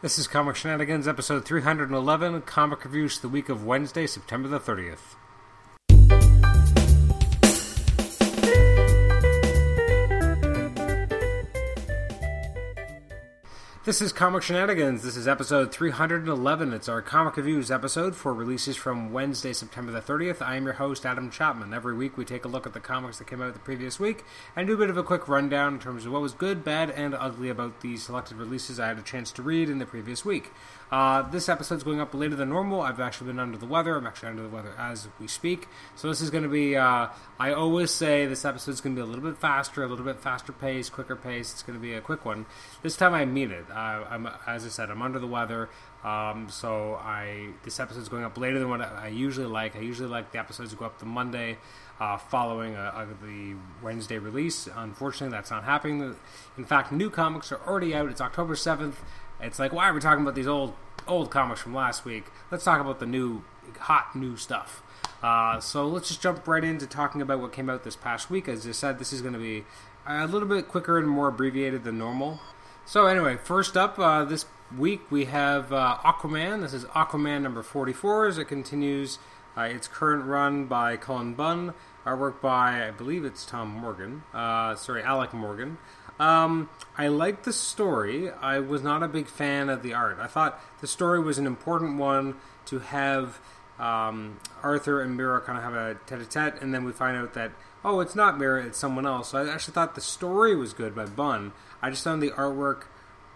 This is Comic Shenanigans, episode 311, comic reviews the week of Wednesday, September the 30th. This is Comic Shenanigans. This is episode 311. It's our comic reviews episode for releases from Wednesday, September the 30th. I am your host, Adam Chapman. Every week we take a look at the comics that came out the previous week and do a bit of a quick rundown in terms of what was good, bad, and ugly about the selected releases I had a chance to read in the previous week. Uh, this episode's going up later than normal. I've actually been under the weather. I'm actually under the weather as we speak. So this is going to be, uh, I always say this episode's going to be a little bit faster, a little bit faster pace, quicker pace. It's going to be a quick one. This time I mean it. I'm, as I said, I'm under the weather. Um, so I this episode's going up later than what I usually like. I usually like the episodes to go up the Monday uh, following a, uh, a, the Wednesday release. Unfortunately, that's not happening. In fact, new comics are already out. It's October 7th. It's like, why are we talking about these old old comics from last week? Let's talk about the new, hot new stuff. Uh, so let's just jump right into talking about what came out this past week. As I said, this is going to be a little bit quicker and more abbreviated than normal. So anyway, first up uh, this week we have uh, Aquaman. This is Aquaman number 44 as it continues uh, its current run by Cullen Bunn. Artwork by, I believe it's Tom Morgan. Uh, sorry, Alec Morgan. Um, I liked the story. I was not a big fan of the art. I thought the story was an important one to have um, Arthur and Mera kind of have a tete-a-tete, and then we find out that oh, it's not Mera, it's someone else. So I actually thought the story was good by Bunn. I just found the artwork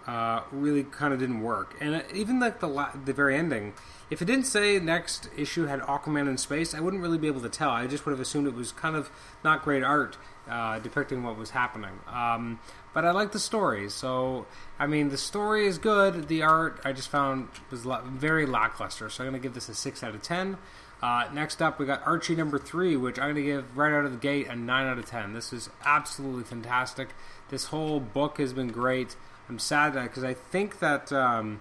uh, really kind of didn't work, and uh, even like the la- the very ending. If it didn't say next issue had Aquaman in space, I wouldn't really be able to tell. I just would have assumed it was kind of not great art uh, depicting what was happening. Um, but I like the story. So, I mean, the story is good. The art I just found was very lackluster. So I'm going to give this a 6 out of 10. Uh, next up, we got Archie number 3, which I'm going to give right out of the gate a 9 out of 10. This is absolutely fantastic. This whole book has been great. I'm sad that because I think that. Um,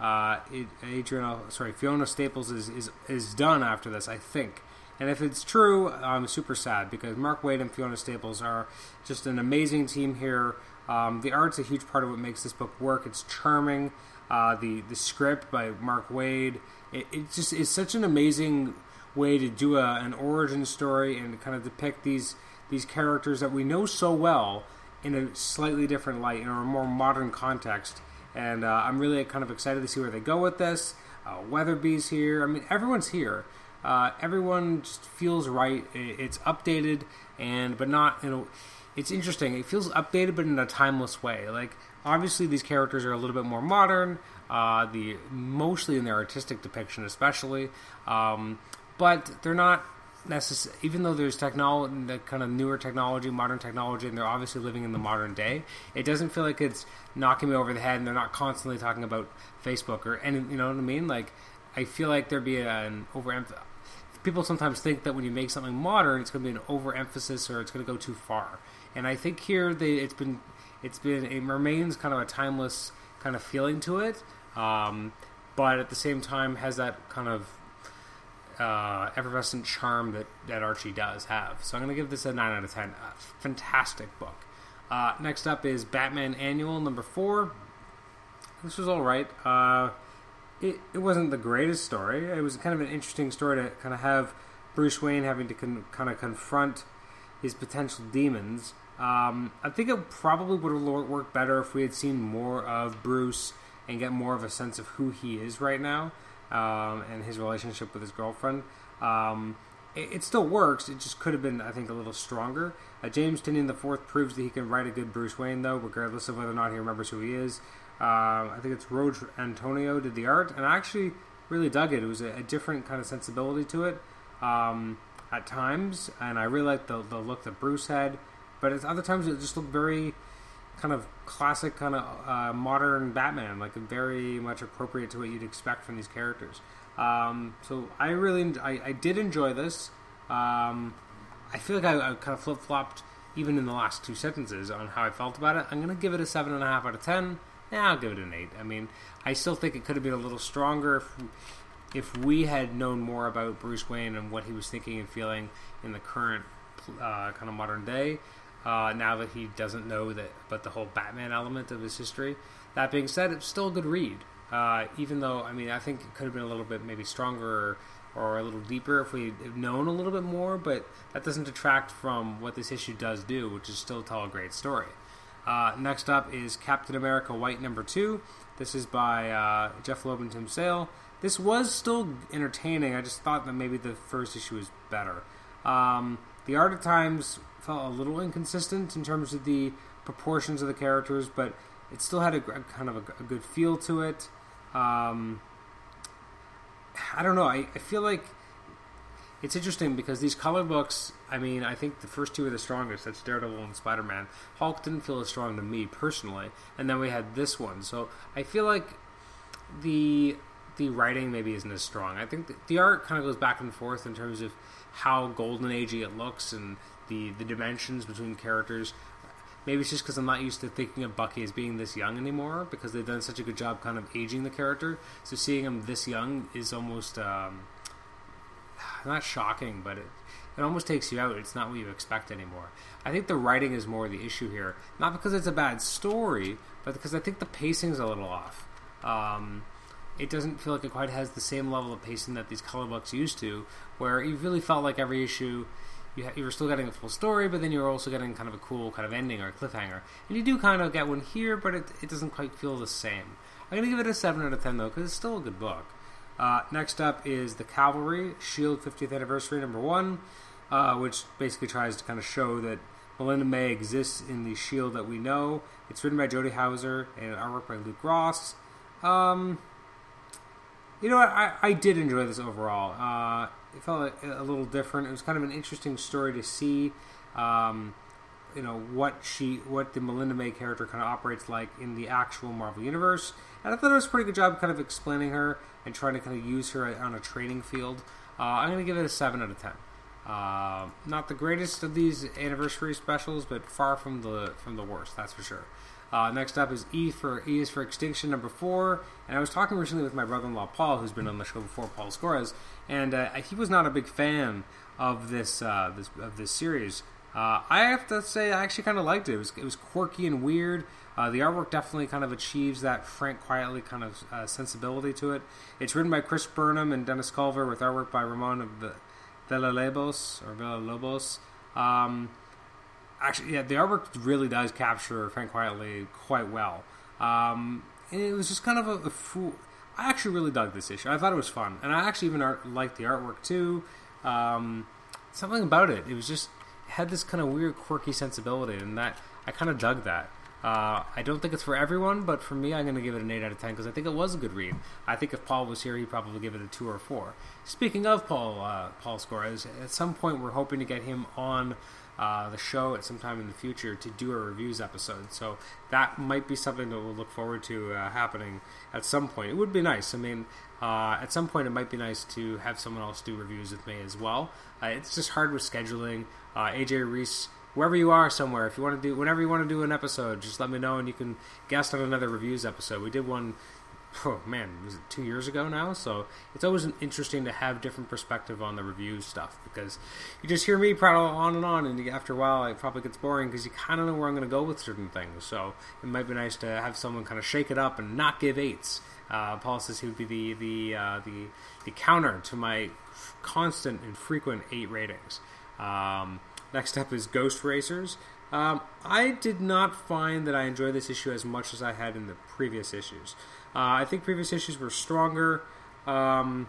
uh, Adrian, sorry, Fiona Staples is, is is done after this. I think, and if it's true, I'm super sad because Mark Waid and Fiona Staples are just an amazing team here. Um, the art's a huge part of what makes this book work. It's charming. Uh, the the script by Mark Waid. It, it just is such an amazing way to do a, an origin story and kind of depict these these characters that we know so well in a slightly different light in a more modern context. And uh, I'm really kind of excited to see where they go with this. Uh, Weatherbee's here. I mean, everyone's here. Uh, everyone just feels right. It's updated and but not you know. It's interesting. It feels updated, but in a timeless way. Like obviously, these characters are a little bit more modern. Uh, the mostly in their artistic depiction, especially, um, but they're not necessary. Even though there's technology, the kind of newer technology, modern technology, and they're obviously living in the modern day, it doesn't feel like it's knocking me over the head. And they're not constantly talking about Facebook or and you know what I mean. Like I feel like there'd be an overemphasis people sometimes think that when you make something modern, it's going to be an overemphasis or it's going to go too far. And I think here they, it's been it's been it remains kind of a timeless kind of feeling to it, um, but at the same time has that kind of uh, effervescent charm that, that Archie does have. So I'm going to give this a 9 out of 10. A fantastic book. Uh, next up is Batman Annual number 4. This was alright. Uh, it, it wasn't the greatest story. It was kind of an interesting story to kind of have Bruce Wayne having to con- kind of confront his potential demons. Um, I think it probably would have worked better if we had seen more of Bruce and get more of a sense of who he is right now um, and his relationship with his girlfriend. Um, it, it, still works. It just could have been, I think, a little stronger. Uh, James Tynion IV proves that he can write a good Bruce Wayne, though, regardless of whether or not he remembers who he is. Uh, I think it's Roge Antonio did the art, and I actually really dug it. It was a, a different kind of sensibility to it um, at times, and I really liked the, the look that Bruce had. But at other times, it just looked very kind of classic, kind of uh, modern Batman, like very much appropriate to what you'd expect from these characters. Um, so I really, I, I did enjoy this. Um, I feel like I, I kind of flip flopped even in the last two sentences on how I felt about it. I'm going to give it a seven and a half out of ten. I'll give it an eight. I mean, I still think it could have been a little stronger if, if we had known more about Bruce Wayne and what he was thinking and feeling in the current uh, kind of modern day. Uh, now that he doesn't know that, but the whole Batman element of his history. That being said, it's still a good read. Uh, even though, I mean, I think it could have been a little bit maybe stronger or, or a little deeper if we had known a little bit more, but that doesn't detract from what this issue does do, which is still tell a great story. Uh, next up is Captain America White number two. This is by uh, Jeph Loeb and Tim Sale. This was still entertaining. I just thought that maybe the first issue was better. Um, the art at times felt a little inconsistent in terms of the proportions of the characters, but it still had a, a kind of a, a, good feel to it. Um, I don't know. I, I feel like it's interesting because these color books, I mean, I think the first two are the strongest. That's Daredevil and Spider Man. Hulk didn't feel as strong to me personally, and then we had this one. So I feel like the the writing maybe isn't as strong. I think the, art kind of goes back and forth in terms of how golden agey it looks and the the dimensions between characters. Maybe it's just because I'm not used to thinking of Bucky as being this young anymore because they've done such a good job kind of aging the character. So seeing him this young is almost um, not shocking, but it, it almost takes you out. It's not what you expect anymore. I think the writing is more the issue here, not because it's a bad story, but because I think the pacing's a little off. Um, it doesn't feel like it quite has the same level of pacing that these color books used to, where you really felt like every issue you, ha- you were still getting a full story, but then you were also getting kind of a cool kind of ending or a cliffhanger. And you do kind of get one here, but it, it doesn't quite feel the same. I'm going to give it a 7 out of 10, though, because it's still a good book. Uh, next up is The Cavalry, Shield 50th Anniversary, number 1, uh, which basically tries to kind of show that Melinda May exists in the Shield that we know. It's written by Jody Houser and artwork by Luke Ross. Um, you know? I, I did enjoy this overall. Uh, it felt a, a, little different. It was kind of an interesting story to see. Um, you know what she, what the Melinda May character kind of operates like in the actual Marvel universe, and I thought it was a pretty good job kind of explaining her and trying to kind of use her on a training field. Uh, I'm going to give it a seven out of ten. Uh, not the greatest of these anniversary specials, but far from the from the worst. That's for sure. Uh, next up is E for E is for Extinction number four. And I was talking recently with my brother-in-law Paul, who's been on the show before, Paul Scores, and uh, he was not a big fan of this uh, this of this series. Uh, I have to say, I actually kind of liked it. It was, it was quirky and weird. Uh, the artwork definitely kind of achieves that Frank Quitely kind of uh, sensibility to it. It's written by Chris Burnham and Dennis Culver with artwork by Ramon Villalobos or Villalobos. Um, actually, yeah, the artwork really does capture Frank Quitely quite well. Um, it was just kind of a, a fool. I actually really dug this issue. I thought it was fun, and I actually even art, liked the artwork too. Um, something about it, it was just had this kind of weird, quirky sensibility, and that I kind of dug that. Uh, I don't think it's for everyone, but for me, I'm going to give it an 8 out of 10 because I think it was a good read. I think if Paul was here, he'd probably give it a 2 or 4. Speaking of Paul, uh, Paul Scores, at some point we're hoping to get him on uh, the show at some time in the future to do a reviews episode. So that might be something that we'll look forward to uh, happening at some point. It would be nice. I mean, uh, at some point it might be nice to have someone else do reviews with me as well. Uh, it's just hard with scheduling. Uh, AJ Reese. Wherever you are, somewhere, if you want to do, whenever you want to do an episode, just let me know, and you can guest on another reviews episode. We did one oh man, was it two years ago now? So it's always interesting to have different perspective on the review stuff because you just hear me prattle on and on, and after a while, it probably gets boring because you kind of know where I'm going to go with certain things. So it might be nice to have someone kind of shake it up and not give eights. Uh, Paul says he would be the the uh, the the counter to my constant and frequent eight ratings. Um, next up is Ghost Racers. Um, I did not find that I enjoyed this issue as much as I had in the previous issues. Uh, I think previous issues were stronger. Um,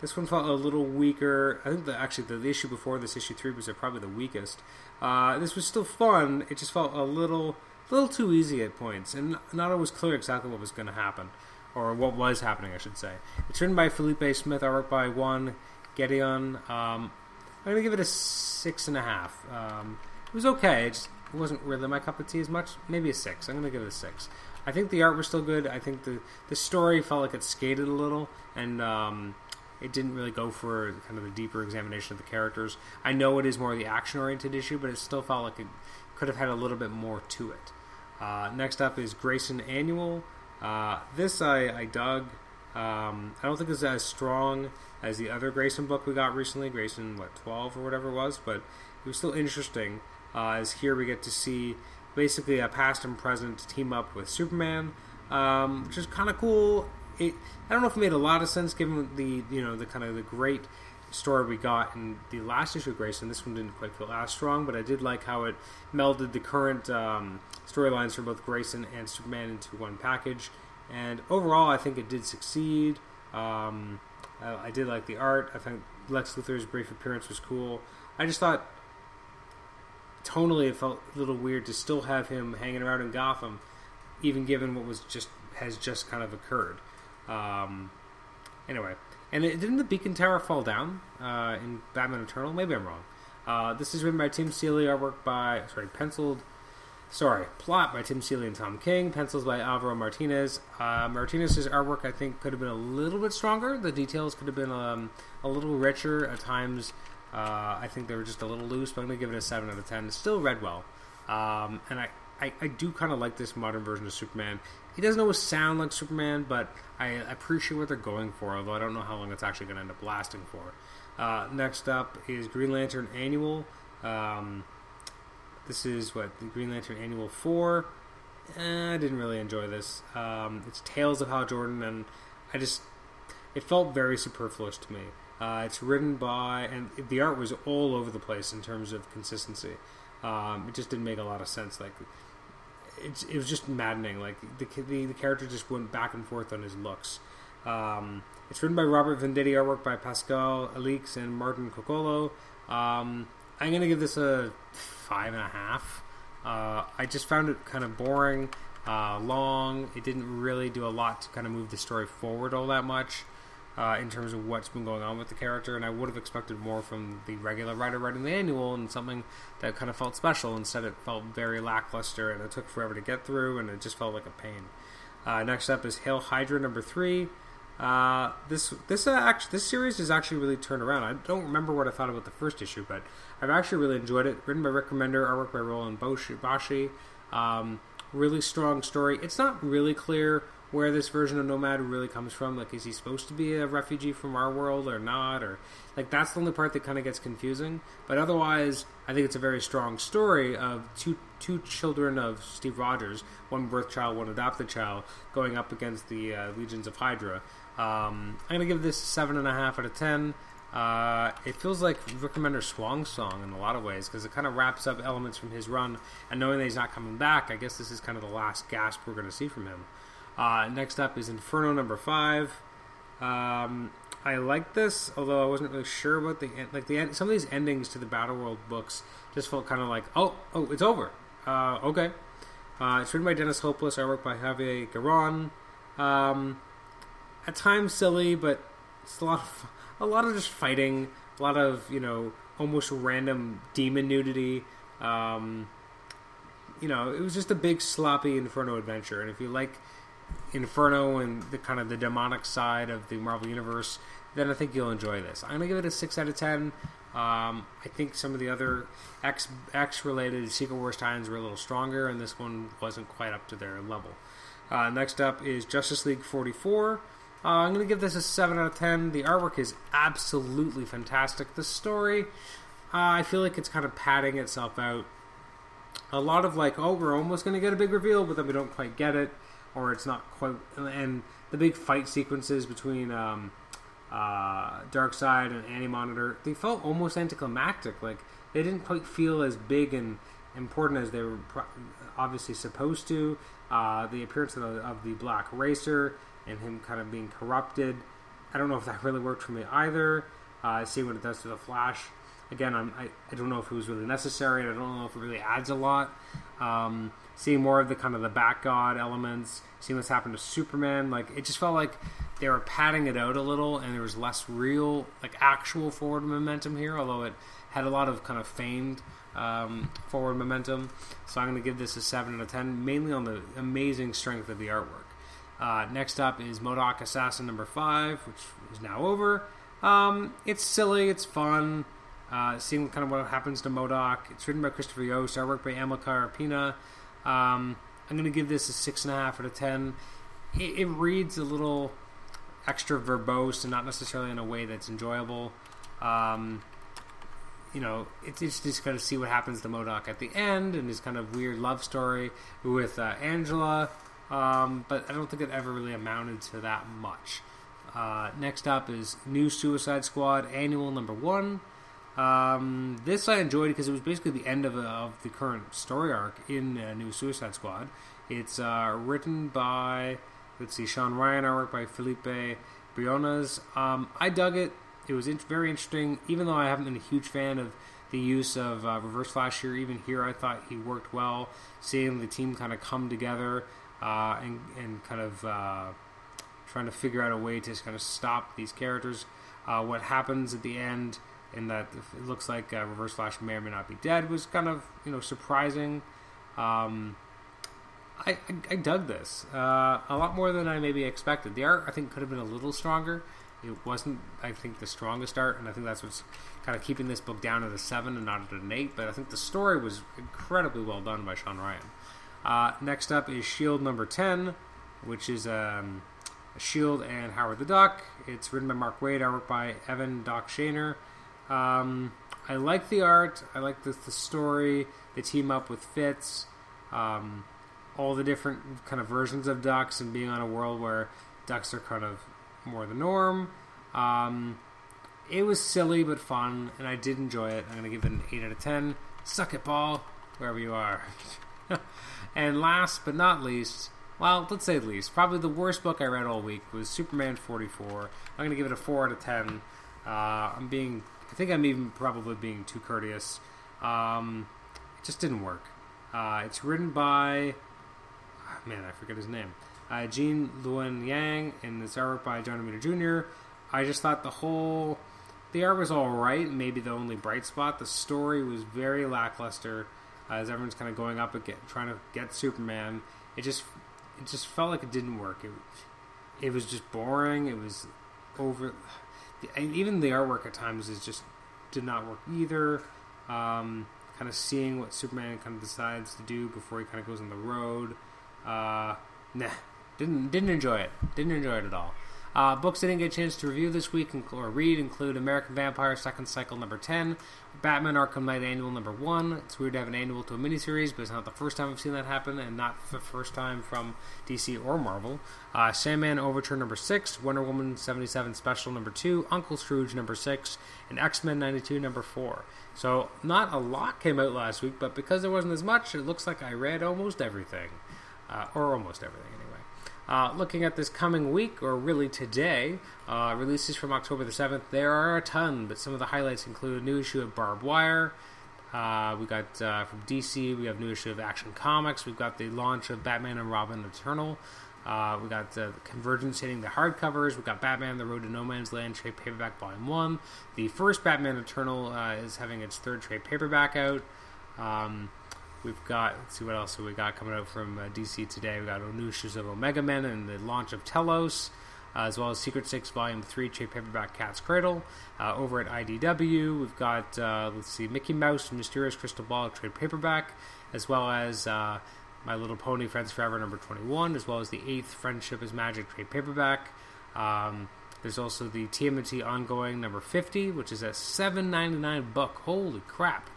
this one felt a little weaker. I think actually the, the, issue before this, issue three, was probably the weakest. Uh, this was still fun. It just felt a little, little too easy at points, and not always clear exactly what was going to happen, or what was happening, I should say. It's written by Felipe Smith, artwork by Juan Gedeon. Um, I'm to give it a six and a half. Um, it was okay. It, just, wasn't really my cup of tea as much. Maybe a six. I'm to give it a six. I think the art was still good. I think the the story felt like it skated a little, and um, it didn't really go for kind of the deeper examination of the characters. I know it is more of the action oriented issue, but it still felt like it could have had a little bit more to it. Uh, next up is Grayson Annual. Uh, this I, I dug. Um, I don't think it's as strong as the other Grayson book we got recently, Grayson what twelve or whatever it was, but it was still interesting. Uh, as here we get to see basically a past and present team up with Superman, um, which is kind of cool. it I don't know if it made a lot of sense given the you know the kind of the great story we got in the last issue of Grayson. This one didn't quite feel as strong, but I did like how it melded the current um, storylines for both Grayson and Superman into one package. And overall, I think it did succeed. Um, I, I did like the art. I think Lex Luthor's brief appearance was cool. I just thought tonally it felt a little weird to still have him hanging around in Gotham, even given what was just has just kind of occurred. Um, anyway, and it, didn't the Beacon Tower fall down uh, in Batman Eternal? Maybe I'm wrong. Uh, this is written by Tim Seeley, artwork by sorry, penciled. Sorry, plot by Tim Seeley and Tom King, pencils by Alvaro Martinez. Uh, Martinez's artwork, I think, could have been a little bit stronger. The details could have been um, a little richer at times. Uh, I think they were just a little loose, but I'm going to give it a 7 out of 10. It still read well. Um, and I, I, I do kind of like this modern version of Superman. He doesn't always sound like Superman, but I appreciate what they're going for, although I don't know how long it's actually going to end up lasting for. Uh, next up is Green Lantern Annual. Um, this is what the Green Lantern Annual Four. Eh, I didn't really enjoy this. Um, it's Tales of Hal Jordan, and I just it felt very superfluous to me. Uh, it's written by, and the art was all over the place in terms of consistency. Um, it just didn't make a lot of sense. Like it, was just maddening. Like the, the, the character just went back and forth on his looks. Um, it's written by Robert Venditti, artwork by Pascal Alixe and Martin Coccolo. Um, I'm gonna give this a five and a half. Uh, I just found it kind of boring, uh, long. It didn't really do a lot to kind of move the story forward all that much uh, in terms of what's been going on with the character, and I would have expected more from the regular writer writing the annual and something that kind of felt special. Instead, it felt very lackluster, and it took forever to get through, and it just felt like a pain. Uh, next up is Hail Hydra number three. Uh, this this uh, actually this series is actually really turned around. I don't remember what I thought about the first issue, but I've actually really enjoyed it. Written by Rick Remender, artwork by Roland Boschi. Um, really strong story. It's not really clear where this version of Nomad really comes from. Like, is he supposed to be a refugee from our world or not? Or like that's the only part that kind of gets confusing. But otherwise, I think it's a very strong story of two two children of Steve Rogers, one birth child, one adopted child, going up against the uh, legions of Hydra. Um, I'm gonna give this seven and a half out of ten. Uh, it feels like Rick Remender's swan song in a lot of ways because it kind of wraps up elements from his run. And knowing that he's not coming back, I guess this is kind of the last gasp we're going to see from him. Uh, next up is Inferno number five. Um, I like this, although I wasn't really sure about the end. like the end, some of these endings to the Battle World books just felt kind of like oh oh it's over. Uh, okay, uh, it's written by Dennis Hopeless. I work by Javier Garron. Um, at times silly, but it's a lot of a lot of just fighting, a lot of you know almost random demon nudity. Um, you know, it was just a big sloppy Inferno adventure, and if you like Inferno and the kind of the demonic side of the Marvel Universe, then I think you'll enjoy this. I'm gonna give it a six out of ten. Um, I think some of the other X X related Secret Wars tie-ins were a little stronger, and this one wasn't quite up to their level. Uh, next up is Justice League 44. Uh, I'm going to give this a 7 out of 10. The artwork is absolutely fantastic. The story, uh, I feel like it's kind of padding itself out. A lot of like, oh, we're almost going to get a big reveal, but then we don't quite get it or it's not quite. And the big fight sequences between um, uh, Darkseid and Anti Monitor, they felt almost anticlimactic. Like they didn't quite feel as big and important as they were obviously supposed to. Uh, the appearance of the, of the Black Racer and him kind of being corrupted. I don't know if that really worked for me either. Uh, see what it does to the Flash. Again, I'm, I, I don't know if it was really necessary. I don't know if it really adds a lot. Um, seeing more of the kind of the back god elements, seeing what's happened to Superman. Like it just felt like they were padding it out a little, and there was less real, like actual forward momentum here. Although it had a lot of kind of feigned um, forward momentum. So I'm going to give this a seven out of ten, mainly on the amazing strength of the artwork. Uh, next up is MODOK Assassin number five, which is now over. Um, it's silly, it's fun. Uh, seeing kind of what happens to MODOK. It's written by Christopher Yost, artwork by Amilcar Pinna. Um, I'm going to give this a six and a half out of ten. It, it, reads a little extra verbose and not necessarily in a way that's enjoyable. Um, you know, it's, it's just kind of see what happens to MODOK at the end and his kind of weird love story with uh, Angela. um, but I don't think it ever really amounted to that much. Uh, next up is New Suicide Squad Annual Number One. Um, this I enjoyed because it was basically the end of, a, of the current story arc in uh, New Suicide Squad. It's uh, written by, let's see, Sean Ryan, artwork by Felipe Briones. Um, I dug it. It was in- very interesting, even though I haven't been a huge fan of the use of uh, Reverse Flash here. Even here, I thought he worked well. Seeing the team kind of come together uh, and, and kind of uh, trying to figure out a way to kind of stop these characters. Uh, what happens at the end, and that it looks like uh, Reverse Flash may or may not be dead, was kind of you know surprising. Um, I, I, I, dug this uh, a lot more than I maybe expected. The art I think could have been a little stronger. It wasn't, I think, the strongest art, and I think that's what's kind of keeping this book down at a seven and not at an eight. But I think the story was incredibly well done by Sean Ryan. Uh, next up is Shield number ten, which is um, Shield and Howard the Duck. It's written by Mark Waid, art by Evan Doc Shaner. Um, I like the art. I like the, the story. They team up with Fitz. Um, all the different kind of versions of ducks and being on a world where ducks are kind of more the norm. Um, it was silly but fun, and I did enjoy it. I'm going to give it an 8 out of 10. Suck it, Paul, wherever you are. and last but not least, well, let's say least, probably the worst book I read all week was Superman 44. I'm going to give it a 4 out of 10. Uh, I'm being, I think I'm even probably being too courteous. Um, it just didn't work. Uh, it's written by man, I forget his name. Uh, Gene Luen Yang, and it's artwork by John Romita Jr. I just thought the whole the art was all right, maybe the only bright spot. The story was very lackluster, uh, as everyone's kind of going up again, trying to get Superman. It just it just felt like it didn't work. It it was just boring. It was over. And even the artwork at times is just did not work either. Um, kind of seeing what Superman kind of decides to do before he kind of goes on the road. Uh, nah, didn't didn't enjoy it. Didn't enjoy it at all. Uh, books I didn't get a chance to review this week or read include American Vampire Second Cycle number 10, Batman Arkham Knight Annual number 1. It's weird to have an annual to a miniseries, but it's not the first time I've seen that happen, and not the first time from DC or Marvel. Uh, Sandman Overture number 6, Wonder Woman 77 Special number 2, Uncle Scrooge number 6, and X Men 92 number 4. So, not a lot came out last week, but because there wasn't as much, it looks like I read almost everything uh, or almost everything anyway. Uh, looking at this coming week, or really today, uh, releases from October the 7th, there are a ton, but some of the highlights include a new issue of Barb Wire. Uh, we got uh, from DC, we have new issue of Action Comics. We've got the launch of Batman and Robin Eternal. Uh, we got uh, Convergence hitting the hardcovers. We've got Batman: The Road to No Man's Land trade paperback volume one. The first Batman Eternal is having its third trade paperback out. Um, We've got, let's see what else we got coming out from uh, DC today. We got issues of Omega Men and the launch of Telos, uh, as well as Secret Six Volume 3 trade paperback Cat's Cradle. Uh, over at IDW, we've got, uh, let's see, Mickey Mouse and Mysterious Crystal Ball trade paperback, as well as uh, My Little Pony Friends Forever number 21, as well as the 8th Friendship is Magic trade paperback. Um, there's also the TMNT ongoing number 50, which is a 7.99 buck. Holy crap!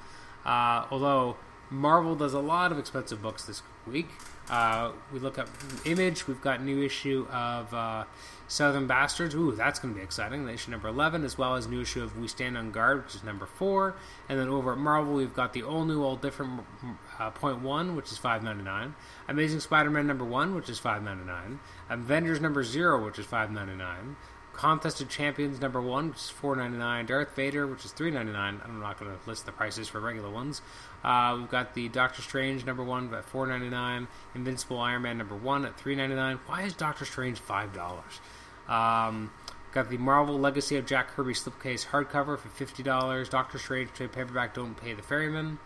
Uh, although Marvel does a lot of expensive books this week. Uh, we look at Image. We've got new issue of uh, Southern Bastards. Ooh, that's going to be exciting. The issue number eleven, as well as new issue of We Stand on Guard, which is number four. And then over at Marvel, we've got the all new, all different uh, point one, which is five ninety nine. Amazing Spider-Man number one, which is five ninety nine. Avengers number zero, which is five ninety nine. Contest of Champions number one, which is four ninety nine. Darth Vader, which is three ninety nine. I'm not going to list the prices for regular ones. Uh, we've got the Doctor Strange number one at four ninety nine. Invincible Iron Man number one at three ninety nine. Why is Doctor Strange five dollars? Um, got the Marvel Legacy of Jack Kirby slipcase hardcover for fifty dollars. Doctor Strange trade paperback. Don't pay the ferryman.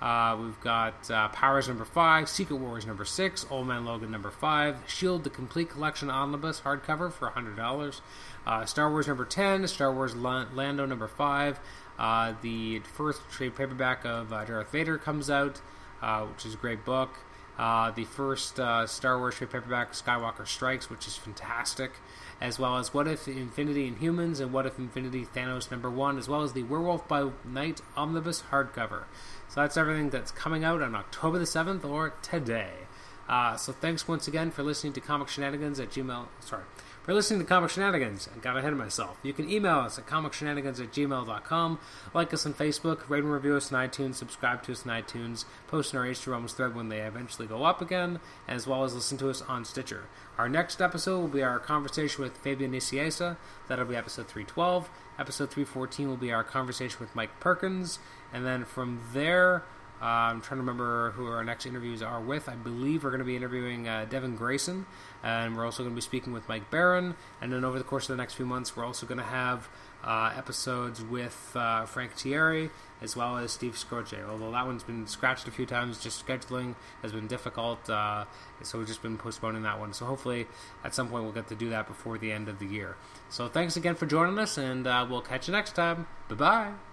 Uh, we've got uh, Powers number five, Secret Wars number six, Old Man Logan number five, Shield the Complete Collection Omnibus hardcover for hundred dollars. Uh, Star Wars number 10, Star Wars Lando number 5. Uh, the first trade paperback of uh, Darth Vader comes out, uh, which is a great book. Uh, the first uh, Star Wars trade paperback, Skywalker Strikes, which is fantastic. As well as What If Infinity and Inhumans and What If Infinity Thanos number 1, as well as the Werewolf by Night Omnibus hardcover. So that's everything that's coming out on October the 7th or today. Uh, so thanks once again for listening to Comic Shenanigans at Gmail. Sorry. For listening to Comic Shenanigans, I got ahead of myself. You can email us at comicshenanigans at gmail.com, like us on Facebook, rate and review us on iTunes, subscribe to us on iTunes, post in our H2 Realms thread when they eventually go up again, as well as listen to us on Stitcher. Our next episode will be our conversation with Fabian Nicieza. That'll be episode 312. Episode 314 will be our conversation with Mike Perkins. And then from there, uh, I'm trying to remember who our next interviews are with. I believe we're going to be interviewing uh, Devin Grayson, and we're also going to be speaking with Mike Baron. And then over the course of the next few months, we're also going to have uh, episodes with uh, Frank Tieri as well as Steve Skroce. Although that one's been scratched a few times, just scheduling has been difficult, uh, so we've just been postponing that one. So hopefully, at some point, we'll get to do that before the end of the year. So thanks again for joining us, and uh, we'll catch you next time. Bye bye.